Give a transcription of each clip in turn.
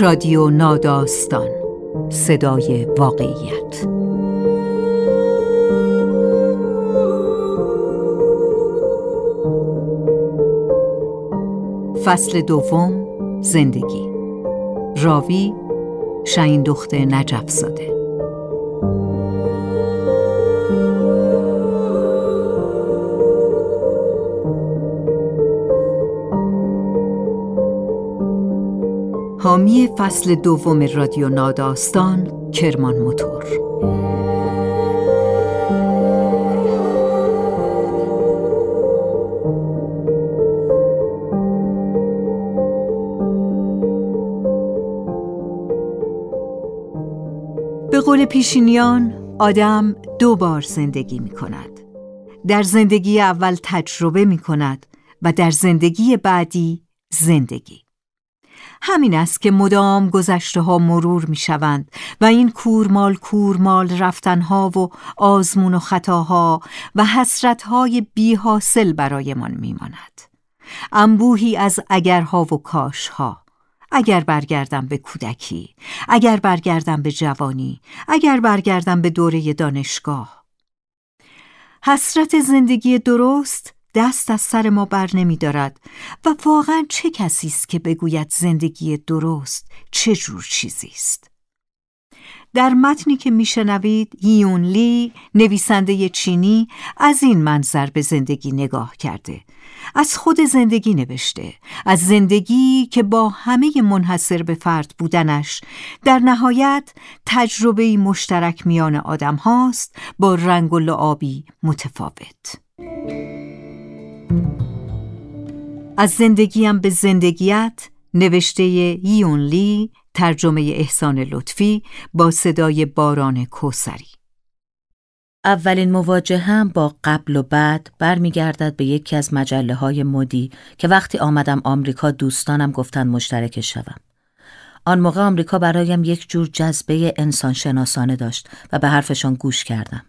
رادیو ناداستان. صدای واقعیت. فصل دوم زندگی. راوی شاین دخت نجف زاده. حامی فصل دوم رادیو ناداستان کرمان موتور. به قول پیشینیان آدم دو بار زندگی می کند. در زندگی اول تجربه می کند و در زندگی بعدی زندگی. همین است که مدام گذشته ها مرور می شوند و این کورمال کورمال رفتنها و آزمون و خطاها و حسرتهای بی حاصل برایمان می ماند. انبوهی از اگرها و کاشها اگر برگردم به کودکی اگر برگردم به جوانی اگر برگردم به دوره دانشگاه حسرت زندگی درست دست از سر ما بر نمی دارد و واقعا چه کسی است که بگوید زندگی درست چه جور چیزی است؟ در متنی که میشنوید هیون لی نویسنده چینی از این منظر به زندگی نگاه کرده. از خود زندگی نوشته. از زندگی که با همه منحصر به فرد بودنش در نهایت تجربه مشترک میان آدم هاست با رنگ و لعابی متفاوت. از زندگیم به زندگیت نوشته یون لی ترجمه احسان لطفی با صدای باران کوسری اولین مواجه هم با قبل و بعد برمیگردد به یکی از مجله های مدی که وقتی آمدم آمریکا دوستانم گفتن مشترک شوم. آن موقع آمریکا برایم یک جور جذبه انسان شناسانه داشت و به حرفشان گوش کردم.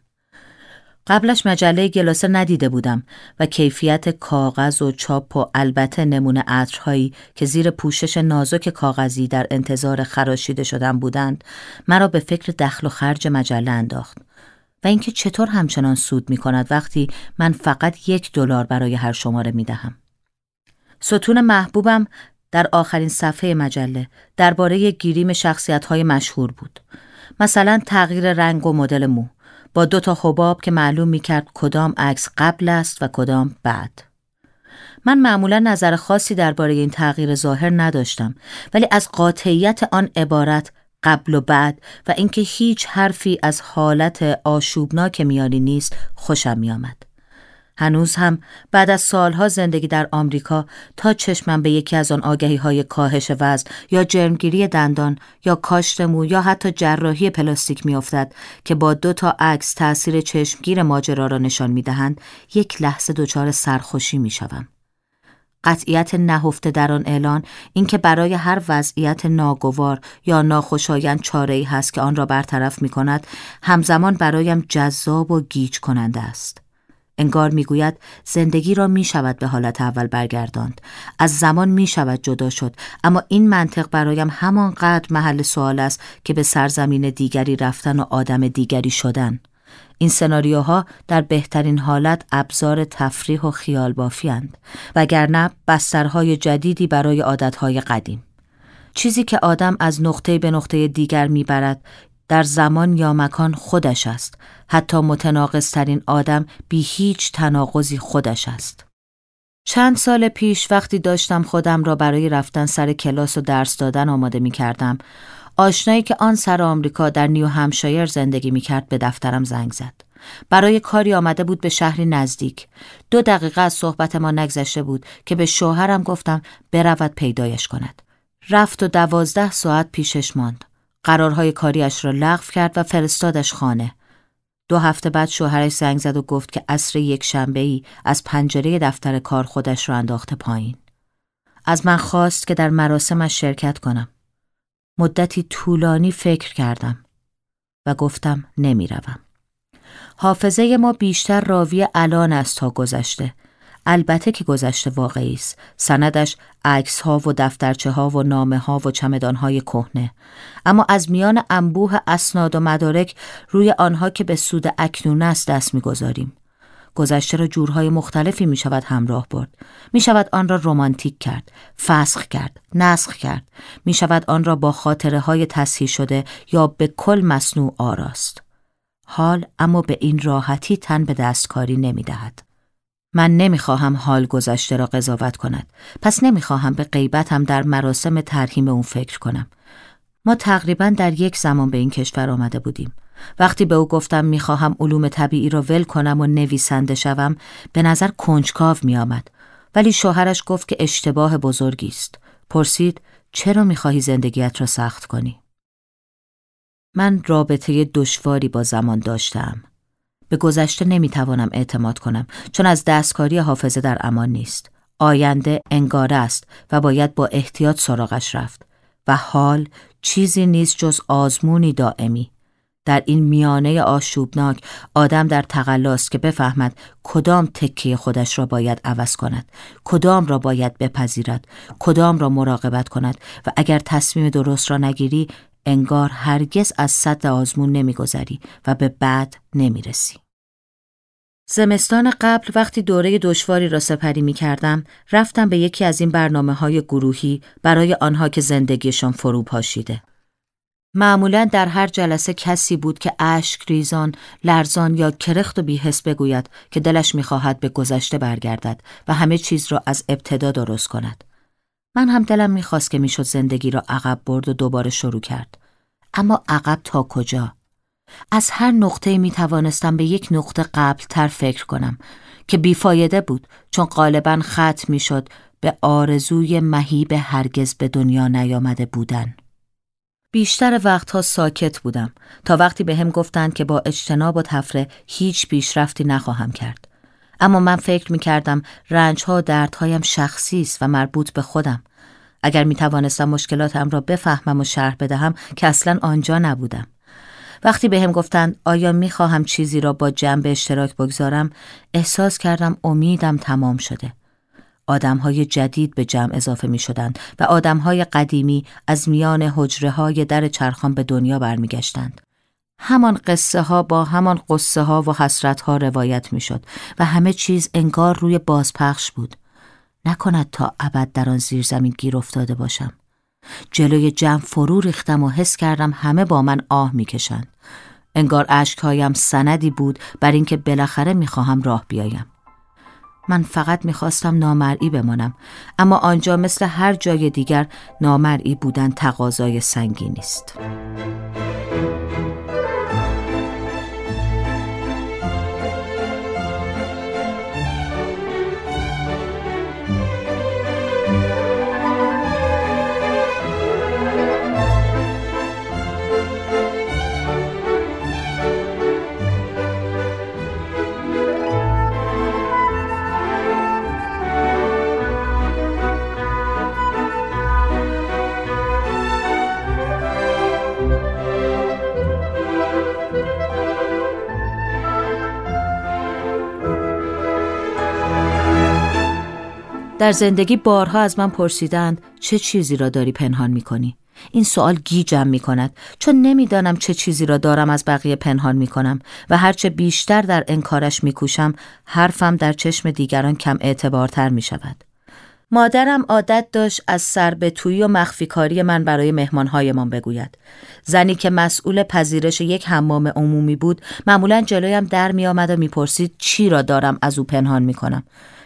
قبلش مجله گلاسه ندیده بودم و کیفیت کاغذ و چاپ و البته نمونه عطرهایی که زیر پوشش نازک کاغذی در انتظار خراشیده شدن بودند مرا به فکر دخل و خرج مجله انداخت و اینکه چطور همچنان سود می کند وقتی من فقط یک دلار برای هر شماره می دهم. ستون محبوبم در آخرین صفحه مجله درباره گیریم شخصیت های مشهور بود. مثلا تغییر رنگ و مدل مو با دو تا حباب که معلوم می کرد کدام عکس قبل است و کدام بعد. من معمولا نظر خاصی درباره این تغییر ظاهر نداشتم ولی از قاطعیت آن عبارت قبل و بعد و اینکه هیچ حرفی از حالت آشوبناک میانی نیست خوشم میآمد. هنوز هم بعد از سالها زندگی در آمریکا تا چشمم به یکی از آن آگهی های کاهش وزن یا جرمگیری دندان یا کاشت مو یا حتی جراحی پلاستیک میافتد که با دو تا عکس تاثیر چشمگیر ماجرا را نشان می‌دهند یک لحظه دچار سرخوشی می‌شوم قطعیت نهفته در آن اعلان اینکه برای هر وضعیت ناگوار یا ناخوشایند چاره ای هست که آن را برطرف می کند همزمان برایم جذاب و گیج کننده است. انگار می‌گوید زندگی را می شود به حالت اول برگرداند. از زمان می شود جدا شد. اما این منطق برایم همانقدر محل سوال است که به سرزمین دیگری رفتن و آدم دیگری شدن. این سناریوها در بهترین حالت ابزار تفریح و خیال بافیند وگرنه بسترهای جدیدی برای عادتهای قدیم. چیزی که آدم از نقطه به نقطه دیگر می‌برد در زمان یا مکان خودش است حتی متناقضترین آدم بی هیچ تناقضی خودش است چند سال پیش وقتی داشتم خودم را برای رفتن سر کلاس و درس دادن آماده می کردم آشنایی که آن سر آمریکا در نیو همشایر زندگی می کرد به دفترم زنگ زد. برای کاری آمده بود به شهری نزدیک. دو دقیقه از صحبت ما نگذشته بود که به شوهرم گفتم برود پیدایش کند. رفت و دوازده ساعت پیشش ماند. قرارهای کاریش را لغو کرد و فرستادش خانه. دو هفته بعد شوهرش زنگ زد و گفت که عصر یک شنبه ای از پنجره دفتر کار خودش را انداخته پایین. از من خواست که در مراسمش شرکت کنم. مدتی طولانی فکر کردم و گفتم نمی‌روم. حافظه ما بیشتر راوی الان است تا گذشته. البته که گذشته واقعی است سندش عکس ها و دفترچه ها و نامه ها و چمدان های کهنه اما از میان انبوه اسناد و مدارک روی آنها که به سود اکنون است دست می‌گذاریم گذشته را جورهای مختلفی می شود همراه برد. می شود آن را رومانتیک کرد، فسخ کرد، نسخ کرد. می شود آن را با خاطره های تصحیح شده یا به کل مصنوع آراست. حال اما به این راحتی تن به دستکاری نمی دهد. من نمی‌خواهم حال گذشته را قضاوت کند. پس نمی‌خواهم به غیبتم در مراسم ترهیم اون فکر کنم. ما تقریبا در یک زمان به این کشور آمده بودیم. وقتی به او گفتم می‌خواهم علوم طبیعی را ول کنم و نویسنده شوم به نظر کنجکاو میآمد. ولی شوهرش گفت که اشتباه بزرگی است. پرسید چرا می‌خواهی زندگیت را سخت کنی؟ من رابطه دشواری با زمان داشتم. به گذشته نمی‌توانم اعتماد کنم چون از دستکاری حافظه در امان نیست. آینده انگاره است و باید با احتیاط سراغش رفت و حال چیزی نیست جز آزمونی دائمی. در این میانه آشوبناک آدم در تقلاست که بفهمد کدام تکه خودش را باید عوض کند کدام را باید بپذیرد کدام را مراقبت کند و اگر تصمیم درست را نگیری انگار هرگز از صد آزمون نمیگذری و به بعد نمی‌رسی. زمستان قبل وقتی دوره دشواری را سپری می کردم رفتم به یکی از این برنامه های گروهی برای آنها که زندگیشان فرو پاشیده. معمولا در هر جلسه کسی بود که اشک ریزان، لرزان یا کرخت و بیحس بگوید که دلش می‌خواهد به گذشته برگردد و همه چیز را از ابتدا درست کند. من هم دلم می‌خواست که می‌شد زندگی را عقب برد و دوباره شروع کرد. اما عقب تا کجا؟ از هر نقطه می توانستم به یک نقطه قبل تر فکر کنم که بیفایده بود چون غالبا ختم می شد به آرزوی مهیب هرگز به دنیا نیامده بودن. بیشتر وقتها ساکت بودم تا وقتی به هم گفتند که با اجتناب و تفره هیچ پیشرفتی نخواهم کرد. اما من فکر می کردم رنج ها و دردهایم شخصی است و مربوط به خودم. اگر می توانستم مشکلاتم را بفهمم و شرح بدهم که اصلا آنجا نبودم. وقتی به هم گفتند آیا می خواهم چیزی را با جمع به اشتراک بگذارم احساس کردم امیدم تمام شده. های جدید به جمع اضافه می شدند و های قدیمی از میان حجره های در چرخان به دنیا برمیگشتند. همان قصه ها با همان قصه ها و حسرت ها روایت می شد و همه چیز انگار روی بازپخش بود. نکند تا ابد در آن زیر زمین گیر افتاده باشم. جلوی جمع فرو ریختم و حس کردم همه با من آه می‌کشند. انگار اشکهایم سندی بود بر اینکه بالاخره می‌خواهم راه بیایم. من فقط می‌خواستم نامرئی بمانم اما آنجا مثل هر جای دیگر نامرئی بودن تقاضای سنگی نیست. در زندگی بارها از من پرسیدند چه چیزی را داری پنهان می کنی؟ این سوال گیجم می کند چون نمی‌دانم چه چیزی را دارم از بقیه پنهان می کنم و هرچه بیشتر در انکارش می کوشم حرفم در چشم دیگران کم اعتبارتر می شود. مادرم عادت داشت از سر به توی و مخفی کاری من برای مهمانهایمان بگوید. زنی که مسئول پذیرش یک حمام عمومی بود معمولا جلویم در می آمد و می‌پرسید چی را دارم از او پنهان می کنم.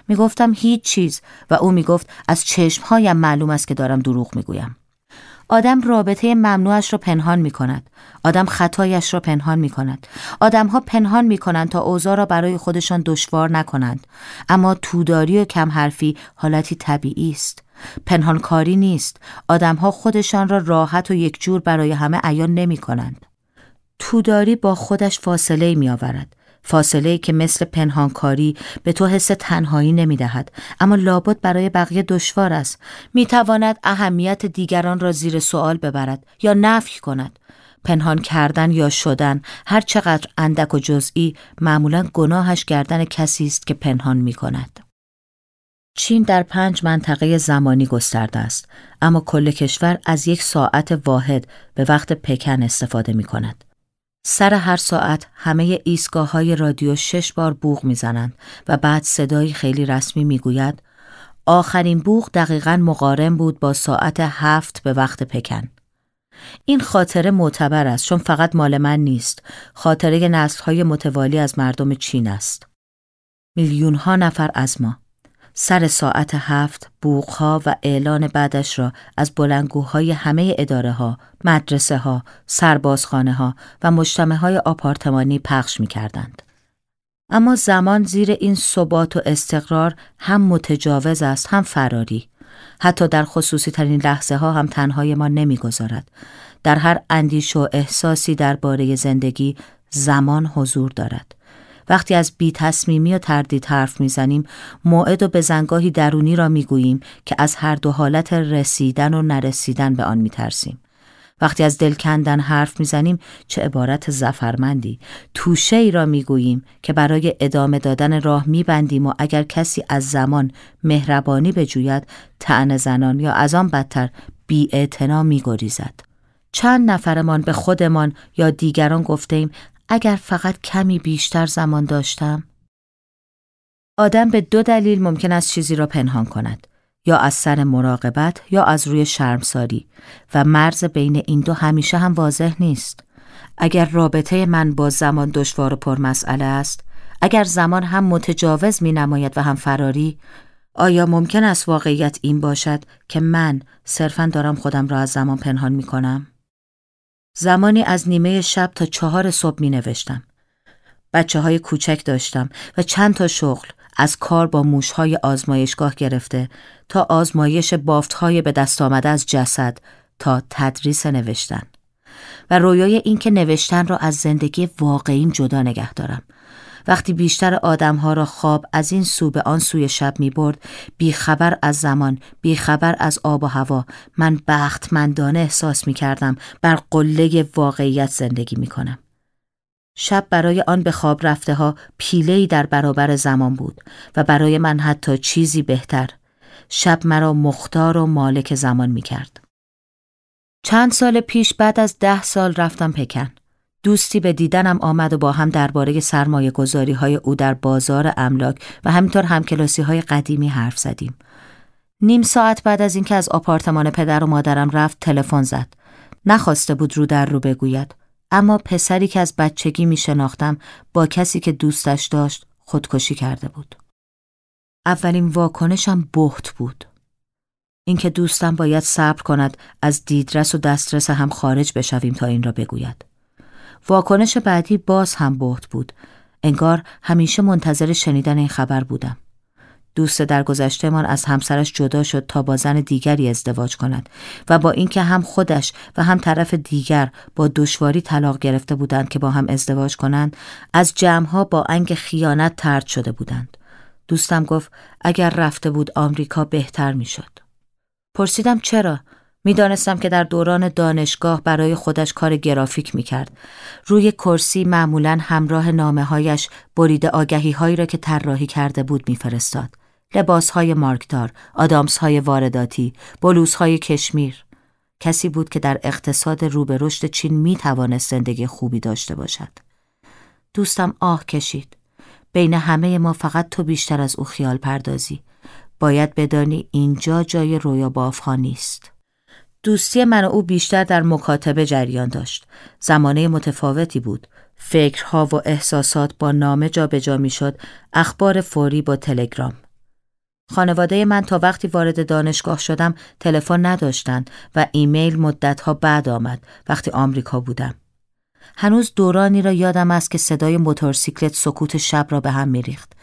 می گفتم هیچ چیز و او می گفت از چشمهایم معلوم است که دارم دروغ می گویم. آدم رابطه ممنوعش را پنهان می کند. آدم خطایش را پنهان می کند. آدم ها پنهان می کنند تا اوضاع را برای خودشان دشوار نکنند. اما توداری و کم حرفی حالتی طبیعی است. پنهان کاری نیست. آدم ها خودشان را راحت و یک جور برای همه عیان نمی کنند. توداری با خودش فاصله می آورد. فاصله که مثل پنهانکاری به تو حس تنهایی نمی دهد اما لابد برای بقیه دشوار است. می تواند اهمیت دیگران را زیر سوال ببرد یا نفی کند. پنهان کردن یا شدن هر چقدر اندک و جزئی معمولا گناهش گردن کسی است که پنهان می کند چین در پنج منطقه زمانی گسترده است اما کل کشور از یک ساعت واحد به وقت پکن استفاده می کند. سر هر ساعت همه ایستگاه های رادیو شش بار بوغ می‌زنند و بعد صدایی خیلی رسمی می‌گوید آخرین بوغ دقیقا مقارن بود با ساعت هفت به وقت پکن. این خاطره معتبر است چون فقط مال من نیست خاطره نسل های متوالی از مردم چین است. میلیون ها نفر از ما سر ساعت هفت بوغها و اعلان بعدش را از بلنگوهای همه اداره ها، مدرسه ها، سربازخانه ها و مجتمع های آپارتمانی پخش می کردند. اما زمان زیر این ثبات و استقرار هم متجاوز است هم فراری. حتی در خصوصی ترین لحظه ها هم تنهای ما نمی‌گذارد. در هر اندیش و احساسی درباره زندگی زمان حضور دارد. وقتی از بی تصمیمی و تردید حرف می‌زنیم موعد و بزنگاهی درونی را می‌گوییم که از هر دو حالت رسیدن و نرسیدن به آن میترسیم. وقتی از دل کندن حرف می‌زنیم چه عبارت زفرمندی توشه ای را می‌گوییم که برای ادامه دادن راه میبندیم و اگر کسی از زمان مهربانی بجوید تن زنان یا از آن بدتر بی میگریزد چند نفرمان به خودمان یا دیگران گفتیم اگر فقط کمی بیشتر زمان داشتم؟ آدم به دو دلیل ممکن است چیزی را پنهان کند. یا از سر مراقبت یا از روی شرمساری و مرز بین این دو همیشه هم واضح نیست. اگر رابطه من با زمان دشوار و پرمسئله است، اگر زمان هم متجاوز می نماید و هم فراری، آیا ممکن است واقعیت این باشد که من صرفا دارم خودم را از زمان پنهان می کنم؟ زمانی از نیمه شب تا چهار صبح می نوشتم. بچه های کوچک داشتم و چند تا شغل از کار با موشهای آزمایشگاه گرفته تا آزمایش بافتهای به دست آمده از جسد تا تدریس نوشتن و رویای اینکه نوشتن را از زندگی واقعیم جدا نگه دارم وقتی بیشتر آدمها را خواب از این سو به آن سوی شب می برد بی خبر از زمان بی خبر از آب و هوا من بختمندانه احساس می کردم بر قله واقعیت زندگی می کنم شب برای آن به خواب رفته ها پیلهی در برابر زمان بود و برای من حتی چیزی بهتر شب مرا مختار و مالک زمان می کرد. چند سال پیش بعد از ده سال رفتم پکن. دوستی به دیدنم آمد و با هم درباره سرمایه گذاری های او در بازار املاک و همینطور همکلاسی های قدیمی حرف زدیم. نیم ساعت بعد از اینکه از آپارتمان پدر و مادرم رفت تلفن زد. نخواسته بود رو در رو بگوید. اما پسری که از بچگی می شناختم با کسی که دوستش داشت خودکشی کرده بود. اولین واکنشم بهت بود. اینکه دوستم باید صبر کند از دیدرس و دسترس هم خارج بشویم تا این را بگوید. واکنش بعدی باز هم بهت بود. انگار همیشه منتظر شنیدن این خبر بودم. دوست در گذشتهمان از همسرش جدا شد تا با زن دیگری ازدواج کند و با اینکه هم خودش و هم طرف دیگر با دشواری طلاق گرفته بودند که با هم ازدواج کنند از جمعها با انگ خیانت ترد شده بودند دوستم گفت اگر رفته بود آمریکا بهتر می‌شد پرسیدم چرا می‌دانستم که در دوران دانشگاه برای خودش کار گرافیک می کرد. روی کرسی معمولا همراه نامه هایش برید آگهی هایی را که طراحی کرده بود میفرستاد. لباس های مارکدار، آدامس های وارداتی، بلوز های کشمیر. کسی بود که در اقتصاد رو به رشد چین می توانست زندگی خوبی داشته باشد. دوستم آه کشید. بین همه ما فقط تو بیشتر از او خیال پردازی. باید بدانی اینجا جای رویا بافها نیست. دوستی من و او بیشتر در مکاتبه جریان داشت. زمانه متفاوتی بود. فکرها و احساسات با نامه جابجا می‌شد، اخبار فوری با تلگرام. خانواده من تا وقتی وارد دانشگاه شدم تلفن نداشتند و ایمیل مدتها بعد آمد وقتی آمریکا بودم. هنوز دورانی را یادم است که صدای موتورسیکلت سکوت شب را به هم میریخت.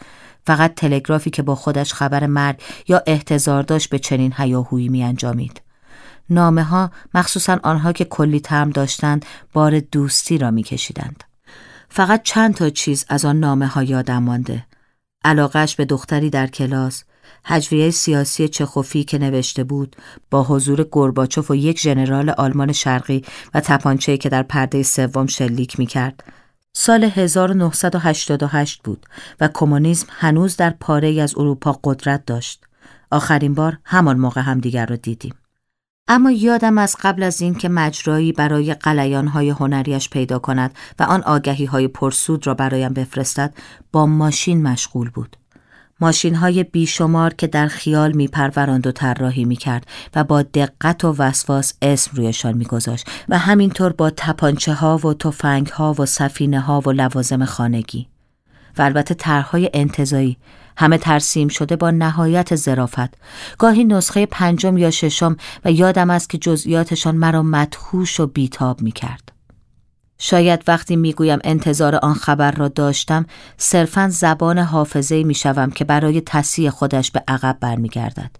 فقط تلگرافی که با خودش خبر مرگ یا احتضار داشت به چنین هیاهویی می انجامید. نامه ها مخصوصا آنها که کلی ترم داشتند بار دوستی را میکشیدند. فقط چند تا چیز از آن نامه ها یادم مانده. علاقش به دختری در کلاس، هجویه سیاسی چخوفی که نوشته بود با حضور گرباچوف و یک ژنرال آلمان شرقی و تپانچه‌ای که در پرده سوم شلیک می‌کرد. سال 1988 بود و کمونیسم هنوز در پاره از اروپا قدرت داشت. آخرین بار همان موقع همدیگر را دیدیم. اما یادم از قبل از اینکه مجرایی برای های هنریش پیدا کند و آن آگهی های پرسود را برایم بفرستد با ماشین مشغول بود. ماشین های بیشمار که در خیال می پروراند و طراحی می کرد و با دقت و وسواس اسم رویشان می گذاشت و همینطور با تپانچه ها و تفنگ ها و سفینه ها و لوازم خانگی و البته طرحهای انتظایی همه ترسیم شده با نهایت زرافت گاهی نسخه پنجم یا ششم و یادم است که جزئیاتشان مرا مدهوش و بیتاب می کرد. شاید وقتی می‌گویم انتظار آن خبر را داشتم صرفا زبان حافظه می شوم که برای تصیح خودش به عقب برمیگردد.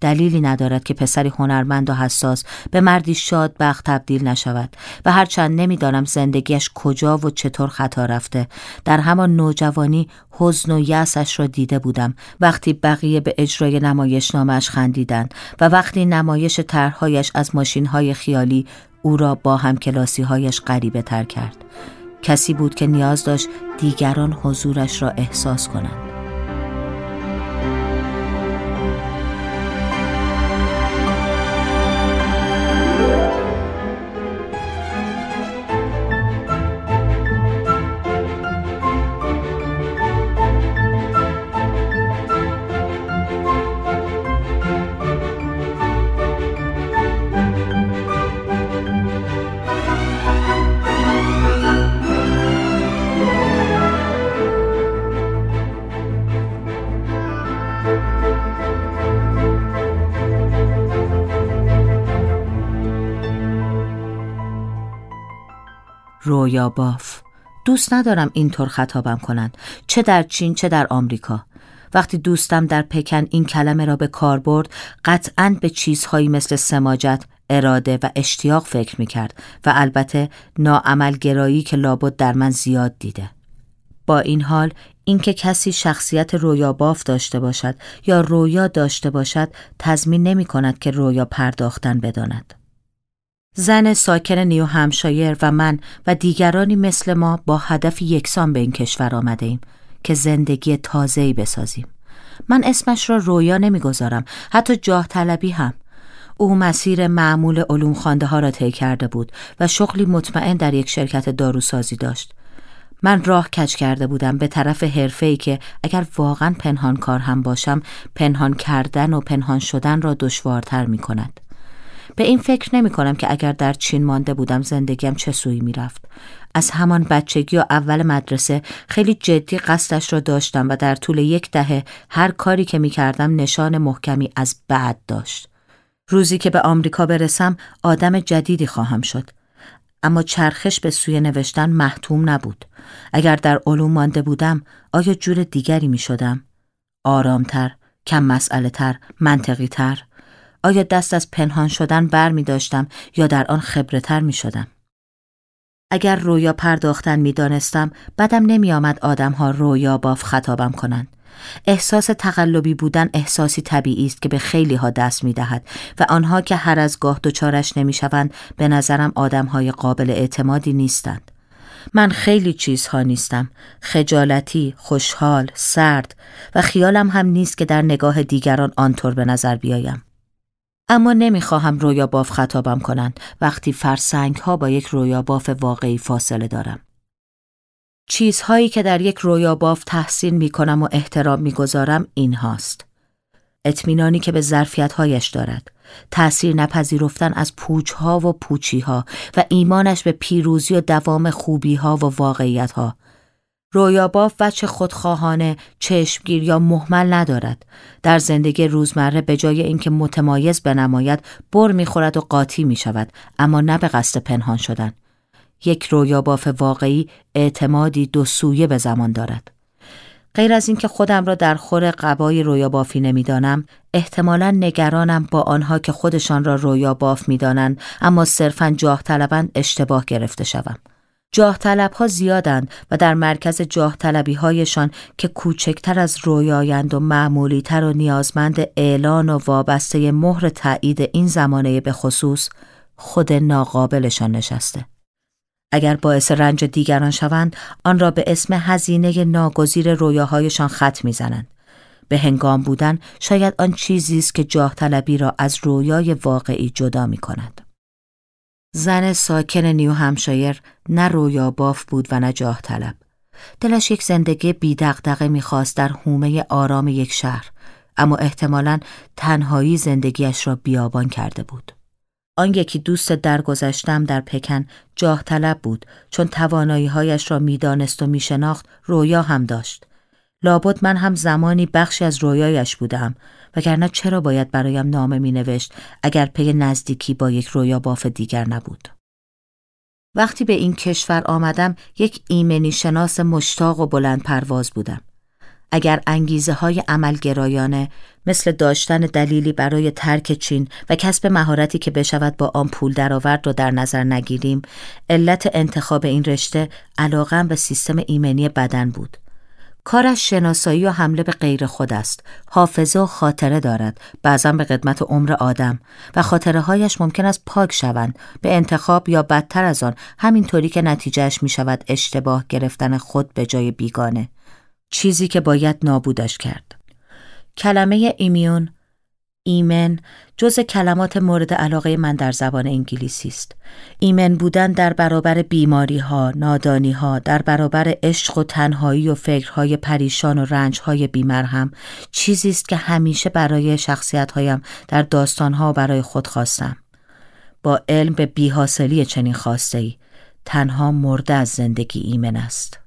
دلیلی ندارد که پسری هنرمند و حساس به مردی شاد بخت تبدیل نشود و هرچند نمی‌دانم زندگیش کجا و چطور خطا رفته. در همان نوجوانی حزن و یأسش را دیده بودم. وقتی بقیه به اجرای نمایش نامش خندیدند و وقتی نمایش طرحهایش از ماشینهای خیالی او را با هم کلاسی هایش غریبه تر کرد. کسی بود که نیاز داشت دیگران حضورش را احساس کنند. رویا باف. دوست ندارم اینطور خطابم کنند. چه در چین چه در آمریکا. وقتی دوستم در پکن این کلمه را به کار برد قطعا به چیزهایی مثل سماجت اراده و اشتیاق فکر می کرد و البته ناعملگرایی که لابد در من زیاد دیده. با این حال اینکه کسی شخصیت رویا باف داشته باشد یا رویا داشته باشد تضمین نمی کند که رویا پرداختن بداند. زن ساکن نیو همشایر و من و دیگرانی مثل ما با هدف یکسان به این کشور آمده ایم که زندگی تازه‌ای بسازیم. من اسمش را رویا نمی‌گذارم حتی جاه طلبی هم. او مسیر معمول علوم خانده ها را طی کرده بود و شغلی مطمئن در یک شرکت داروسازی داشت. من راه کج کرده بودم به طرف حرفه‌ای که اگر واقعا پنهان کار هم باشم پنهان کردن و پنهان شدن را دشوارتر می کند. به این فکر نمی کنم که اگر در چین مانده بودم زندگیم چه سوی می رفت. از همان بچگی و اول مدرسه خیلی جدی قصدش را داشتم و در طول یک دهه هر کاری که می کردم نشان محکمی از بعد داشت. روزی که به آمریکا برسم آدم جدیدی خواهم شد. اما چرخش به سوی نوشتن محتوم نبود. اگر در علوم مانده بودم آیا جور دیگری می شدم؟ آرامتر، کم مسئله تر، منطقی تر؟ آیا دست از پنهان شدن بر می داشتم یا در آن خبرتر می شدم؟ اگر رویا پرداختن می دانستم بدم نمی آمد آدم ها رویا باف خطابم کنند. احساس تقلبی بودن احساسی طبیعی است که به خیلی ها دست می دهد و آنها که هر از گاه دچارش نمی شوند به نظرم آدم های قابل اعتمادی نیستند. من خیلی چیزها نیستم خجالتی، خوشحال، سرد و خیالم هم نیست که در نگاه دیگران آنطور به نظر بیایم. اما نمی‌خواهم رویا باف خطابم کنند وقتی فرسنگ ها با یک رویا باف واقعی فاصله دارم. چیزهایی که در یک رویا باف تحسین می کنم و احترام می گذارم این هاست. اطمینانی که به ظرفیت هایش دارد. تأثیر نپذیرفتن از پوچ ها و پوچی ها و ایمانش به پیروزی و دوام خوبی ها و واقعیت ها رویاباف وچه خودخواهانه چشمگیر یا محمل ندارد. در زندگی روزمره به جای اینکه متمایز بنماید بر می‌خورد و قاطی می شود اما نه به قصد پنهان شدن. یک رویاباف واقعی اعتمادی دو سویه به زمان دارد. غیر از اینکه خودم را در خور قبای رویابافی نمی‌دانم احتمالا نگرانم با آنها که خودشان را رویاباف می‌دانند اما صرفا جاه طلبند اشتباه گرفته شوم. جاه طلب ها زیادند و در مرکز جاه طلبی هایشان که کوچکتر از رویایند و معمولی تر و نیازمند اعلان و وابسته مهر تایید این زمانه به خصوص خود ناقابلشان نشسته. اگر باعث رنج دیگران شوند آن را به اسم هزینه ناگزیر رویاهایشان خط می‌زنند. به هنگام بودن شاید آن چیزی است که جاه طلبی را از رویای واقعی جدا می کند. زن ساکن نیو همشایر نه رویا باف بود و نه جاه طلب. دلش یک زندگی بی دغدغه می‌خواست در حومه آرام یک شهر اما احتمالا تنهایی زندگیش را بیابان کرده بود. آن یکی دوست درگذشتم در پکن جاه طلب بود چون توانایی هایش را می‌دانست و میشناخت رویا هم داشت. لابد من هم زمانی بخشی از رویایش بودم وگرنه چرا باید برایم نامه می نوشت اگر پی نزدیکی با یک رویا باف دیگر نبود. وقتی به این کشور آمدم یک ایمنی شناس مشتاق و بلند پرواز بودم. اگر انگیزه های عملگرایانه مثل داشتن دلیلی برای ترک چین و کسب مهارتی که بشود با آن پول درآورد را در نظر نگیریم علت انتخاب این رشته علاقم به سیستم ایمنی بدن بود کارش شناسایی و حمله به غیر خود است. حافظه و خاطره دارد. بعضا به قدمت عمر آدم و خاطره هایش ممکن است پاک شوند. به انتخاب یا بدتر از آن همینطوری که نتیجهش می شود اشتباه گرفتن خود به جای بیگانه. چیزی که باید نابودش کرد. کلمه ایمیون ایمن جز کلمات مورد علاقه من در زبان انگلیسی است. ایمن بودن در برابر بیماری ها، نادانی ها، در برابر عشق و تنهایی و فکرهای پریشان و رنج های بیمرهم چیزی است که همیشه برای شخصیت هایم در داستان ها برای خود خواستم. با علم به بیحاصلی چنین خواسته ای تنها مرده از زندگی ایمن است.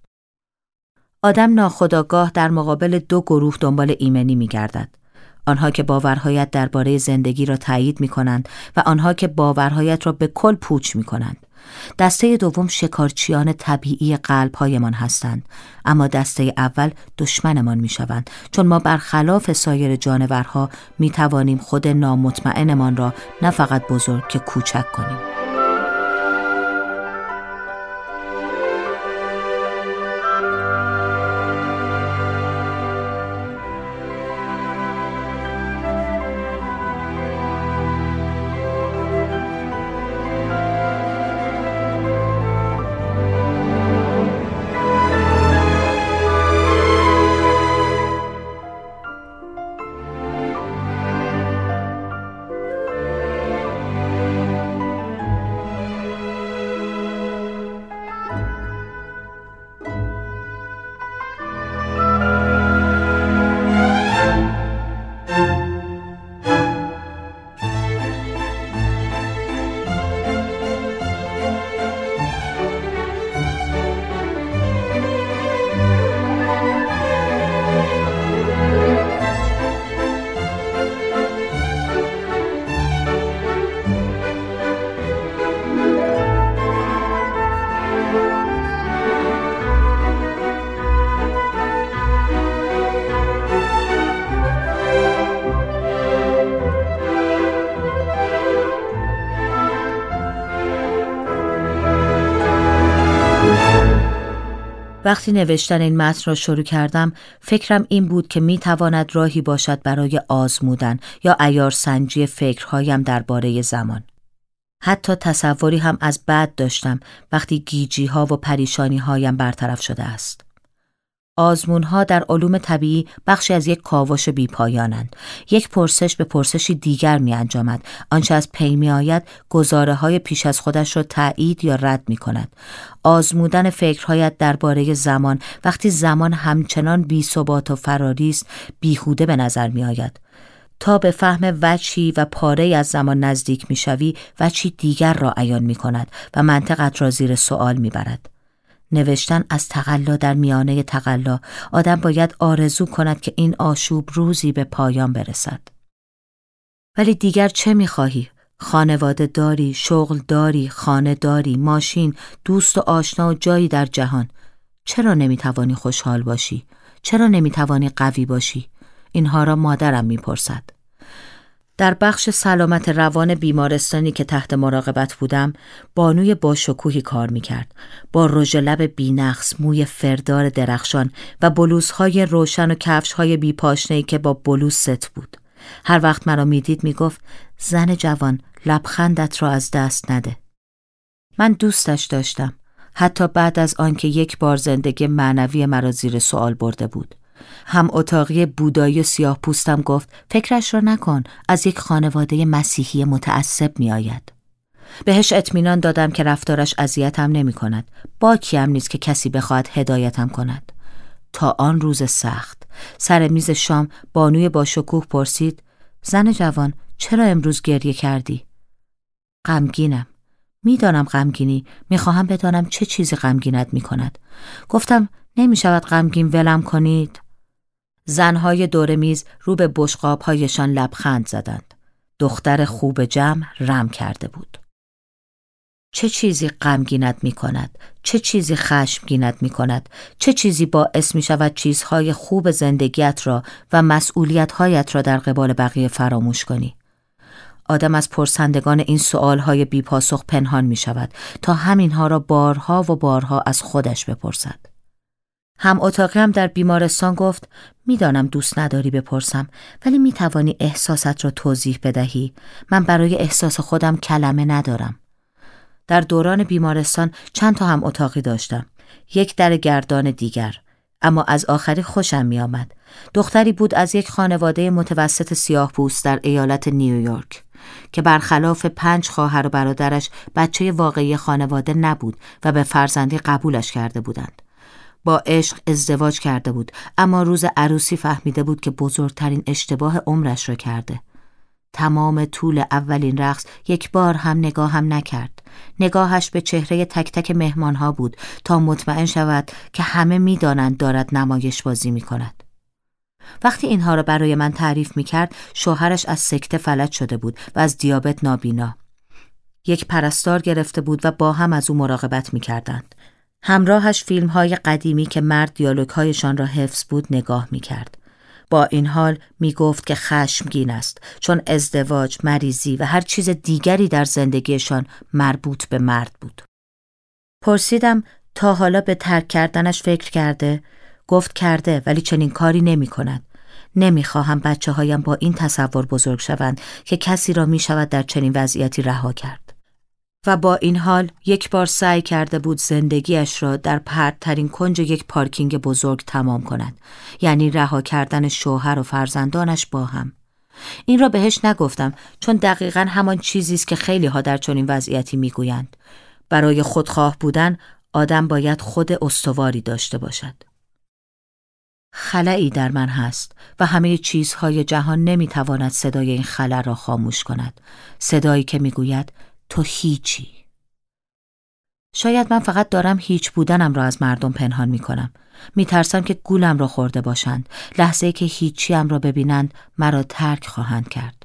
آدم ناخداگاه در مقابل دو گروه دنبال ایمنی می گردد. آنها که باورهایت درباره زندگی را تایید می کنند و آنها که باورهایت را به کل پوچ می کنند. دسته دوم شکارچیان طبیعی قلبهایمان هستند اما دسته اول دشمنمان می شوند چون ما برخلاف سایر جانورها می توانیم خود نامطمئنمان را نه فقط بزرگ که کوچک کنیم. وقتی نوشتن این متن را شروع کردم فکرم این بود که می تواند راهی باشد برای آزمودن یا ایار سنجی فکرهایم درباره زمان. حتی تصوری هم از بد داشتم وقتی گیجی ها و پریشانی هایم برطرف شده است. آزمون ها در علوم طبیعی بخشی از یک کاوش بی پایانند. یک پرسش به پرسشی دیگر می انجامد. آنچه از پی می آید گزاره های پیش از خودش را تایید یا رد می کند. آزمودن فکرهایت درباره زمان وقتی زمان همچنان بی ثبات و فراری است بیهوده به نظر می آید. تا به فهم وچی و پاره از زمان نزدیک می شوی وچی دیگر را عیان می کند و منطقت را زیر سوال می برد. نوشتن از تقلا در میانه تقلا آدم باید آرزو کند که این آشوب روزی به پایان برسد. ولی دیگر چه می‌خواهی؟ خانواده داری، شغل داری، خانه داری، ماشین، دوست و آشنا و جایی در جهان. چرا نمی‌توانی خوشحال باشی؟ چرا نمی‌توانی قوی باشی؟ اینها را مادرم می‌پرسد. در بخش سلامت روان بیمارستانی که تحت مراقبت بودم بانوی با شکوهی کار می‌کرد. با رژ لب بینقص موی فردار درخشان و بلوزهای روشن و کفشهای بیپاشنهای که با بلوز ست بود. هر وقت مرا می‌دید می‌گفت زن جوان لبخندت را از دست نده. من دوستش داشتم. حتی بعد از آنکه یک بار زندگی معنوی مرا زیر سوال برده بود. هم اتاقی بودایی سیاه پوستم گفت فکرش را نکن از یک خانواده مسیحی متعصب می آید. بهش اطمینان دادم که رفتارش اذیتم نمی کند. باکیم نیست که کسی بخواهد هدایتم کند. تا آن روز سخت سر میز شام بانوی با شکوه پرسید زن جوان چرا امروز گریه کردی؟ غمگینم. می‌دانم غمگینی می‌خواهم بدانم چه چیزی غمگینت می‌کند. گفتم نمی شود غمگین ولم کنید؟ زنهای دور میز رو به بشقابهایشان لبخند زدند. دختر خوب جمع رم کرده بود. چه چیزی غمگینت می کند؟ چه چیزی خشمگینت می کند؟ چه چیزی باعث می شود چیزهای خوب زندگیت را و مسئولیتهایت را در قبال بقیه فراموش کنی؟ آدم از پرسندگان این سؤالهای بیپاسخ پنهان می شود تا همینها را بارها و بارها از خودش بپرسد. هم اتاقی هم در بیمارستان گفت می‌دانم دوست نداری بپرسم ولی می توانی احساست را توضیح بدهی من برای احساس خودم کلمه ندارم در دوران بیمارستان چند تا هم اتاقی داشتم یک در گردان دیگر اما از آخری خوشم می آمد. دختری بود از یک خانواده متوسط سیاه پوست در ایالت نیویورک که برخلاف پنج خواهر و برادرش بچه واقعی خانواده نبود و به فرزندی قبولش کرده بودند. با عشق ازدواج کرده بود اما روز عروسی فهمیده بود که بزرگترین اشتباه عمرش را کرده. تمام طول اولین رقص یک بار هم نگاه هم نکرد. نگاهش به چهره تک تک مهمانها بود تا مطمئن شود که همه می‌دانند دارد نمایش بازی می کند. وقتی اینها را برای من تعریف می کرد شوهرش از سکته فلج شده بود و از دیابت نابینا. یک پرستار گرفته بود و با هم از او مراقبت می کردند. همراهش فیلم های قدیمی که مرد دیالوگ هایشان را حفظ بود نگاه می کرد. با این حال می گفت که خشمگین است چون ازدواج، مریضی و هر چیز دیگری در زندگیشان مربوط به مرد بود. پرسیدم تا حالا به ترک کردنش فکر کرده؟ گفت کرده ولی چنین کاری نمی کند. نمی‌خواهم بچه هایم با این تصور بزرگ شوند که کسی را می شود در چنین وضعیتی رها کرد. و با این حال یک بار سعی کرده بود زندگیش را در پرترین کنج یک پارکینگ بزرگ تمام کند یعنی رها کردن شوهر و فرزندانش با هم. این را بهش نگفتم چون دقیقا همان چیزی است که خیلی ها در چنین وضعیتی می‌گویند. برای خودخواه بودن آدم باید خود استواری داشته باشد. خلایی در من هست و همه چیزهای جهان نمی‌تواند صدای این خلا را خاموش کند. صدایی که می‌گوید تو هیچی شاید من فقط دارم هیچ بودنم را از مردم پنهان می کنم. می ترسم که گولم را خورده باشند. لحظه که هیچیم را ببینند مرا ترک خواهند کرد.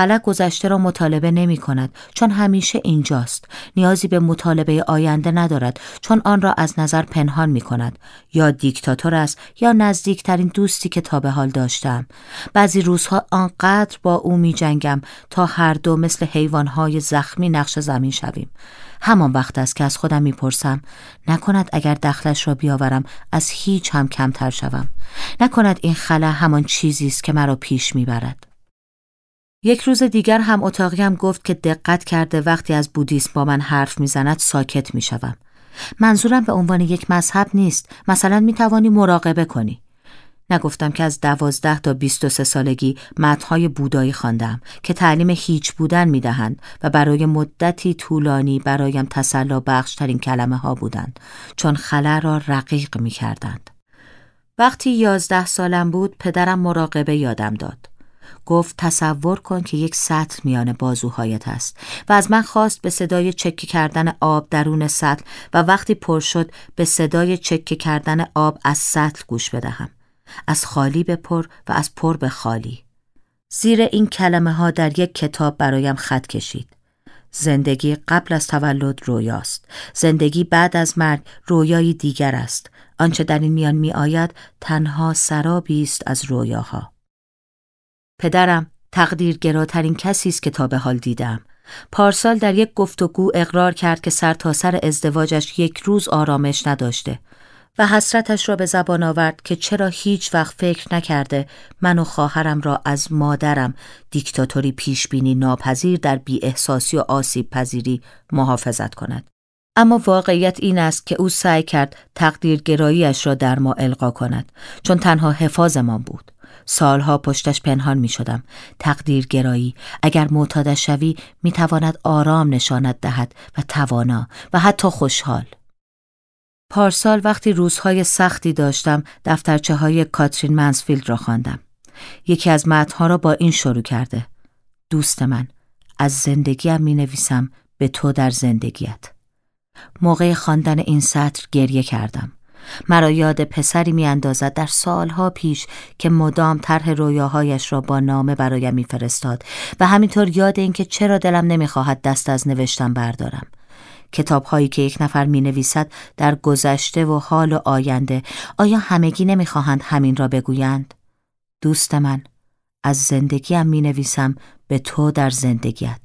خلق گذشته را مطالبه نمی کند چون همیشه اینجاست. نیازی به مطالبه آینده ندارد چون آن را از نظر پنهان می کند. یا دیکتاتور است یا نزدیکترین دوستی که تا به حال داشتم. بعضی روزها آنقدر با او می جنگم تا هر دو مثل حیوانهای زخمی نقش زمین شویم. همان وقت است که از خودم می‌پرسم نکند اگر دخلش را بیاورم از هیچ هم کمتر شوم؟ نکند این خلا همان چیزی است که مرا پیش می‌برد؟ یک روز دیگر هم اتاقی هم گفت که دقت کرده وقتی از بودیسم با من حرف می‌زند ساکت می‌شوم. منظورم به عنوان یک مذهب نیست. مثلا می توانی مراقبه کنی. نگفتم که از دوازده تا بیست و سه سالگی متنهای بودایی خواندم که تعلیم هیچ بودن می‌دهند و برای مدتی طولانی برایم تسلا بخشترین کلمه ها بودند چون خلا را رقیق می کردند. وقتی یازده سالم بود پدرم مراقبه یادم داد. گفت تصور کن که یک سطل میان بازوهایت است و از من خواست به صدای چکه کردن آب درون سطل و وقتی پر شد به صدای چکه کردن آب از سطل گوش بدهم. از خالی به پر و از پر به خالی. زیر این کلمه ها در یک کتاب برایم خط کشید. زندگی قبل از تولد رویاست. زندگی بعد از مرگ رویایی دیگر است. آنچه در این میان می آید تنها سرابی است از رویاها. پدرم تقدیرگراترین کسی است که تا به حال دیدم. پارسال در یک گفتگو اقرار کرد که سر تا سر ازدواجش یک روز آرامش نداشته و حسرتش را به زبان آورد که چرا هیچ وقت فکر نکرده من و خواهرم را از مادرم دیکتاتوری پیشبینی ناپذیر در بی احساسی و آسیب پذیری محافظت کند. اما واقعیت این است که او سعی کرد تقدیرگراییش را در ما القا کند چون تنها حفاظمان بود سالها پشتش پنهان می شدم تقدیرگرایی اگر معتادش شوی می تواند آرام نشانت دهد و توانا و حتی خوشحال پارسال وقتی روزهای سختی داشتم دفترچه های کاترین منسفیلد را خواندم. یکی از متنها را با این شروع کرده. دوست من، از زندگیم می نویسم به تو در زندگیت. موقع خواندن این سطر گریه کردم. مرا یاد پسری می اندازد در سالها پیش که مدام طرح رویاهایش را با نامه برایم میفرستاد و همینطور یاد اینکه چرا دلم نمی‌خواهد دست از نوشتن بردارم. کتاب هایی که یک نفر می نویسد در گذشته و حال و آینده آیا همگی نمی خواهند همین را بگویند؟ دوست من از زندگیم می نویسم به تو در زندگیت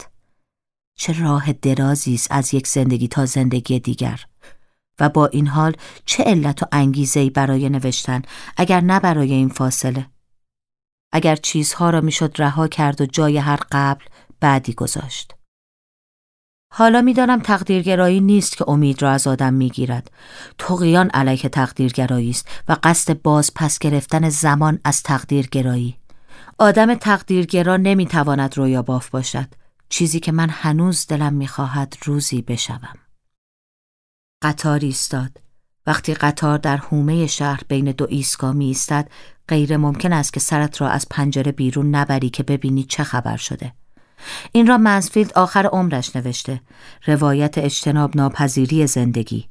چه راه درازی است از یک زندگی تا زندگی دیگر و با این حال چه علت و انگیزه برای نوشتن اگر نه برای این فاصله. اگر چیزها را می‌شد رها کرد و جای هر قبل بعدی گذاشت. حالا می‌دانم تقدیرگرایی نیست که امید را از آدم می‌گیرد. تقیان علیه تقدیرگرایی است و قصد باز پس گرفتن زمان از تقدیرگرایی. آدم تقدیرگرا نمی‌تواند رویا باف باشد. چیزی که من هنوز دلم می‌خواهد روزی بشوم. قطار ایستاد. وقتی قطار در حومه شهر بین دو ایستگاه می ایستد غیر ممکن است که سرت را از پنجره بیرون نبری که ببینی چه خبر شده. این را منسفیلد آخر عمرش نوشته. روایت اجتناب ناپذیری زندگی.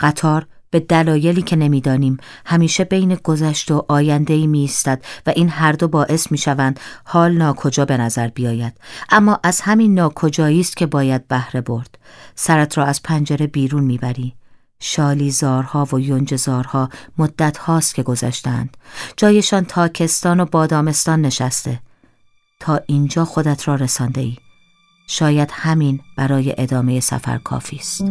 قطار به دلایلی که نمی‌دانیم. همیشه بین گذشته و آینده ای می ایستد و این هر دو باعث می شوند حال ناکجا به نظر بیاید. اما از همین ناکجایی است که باید بهره برد. سرت را از پنجره بیرون می‌بری. شالی زارها و یونج زارها مدت هاست که گذشتند جایشان تاکستان و بادامستان نشسته. تا اینجا خودت را رسانده ای شاید همین برای ادامه سفر کافی است.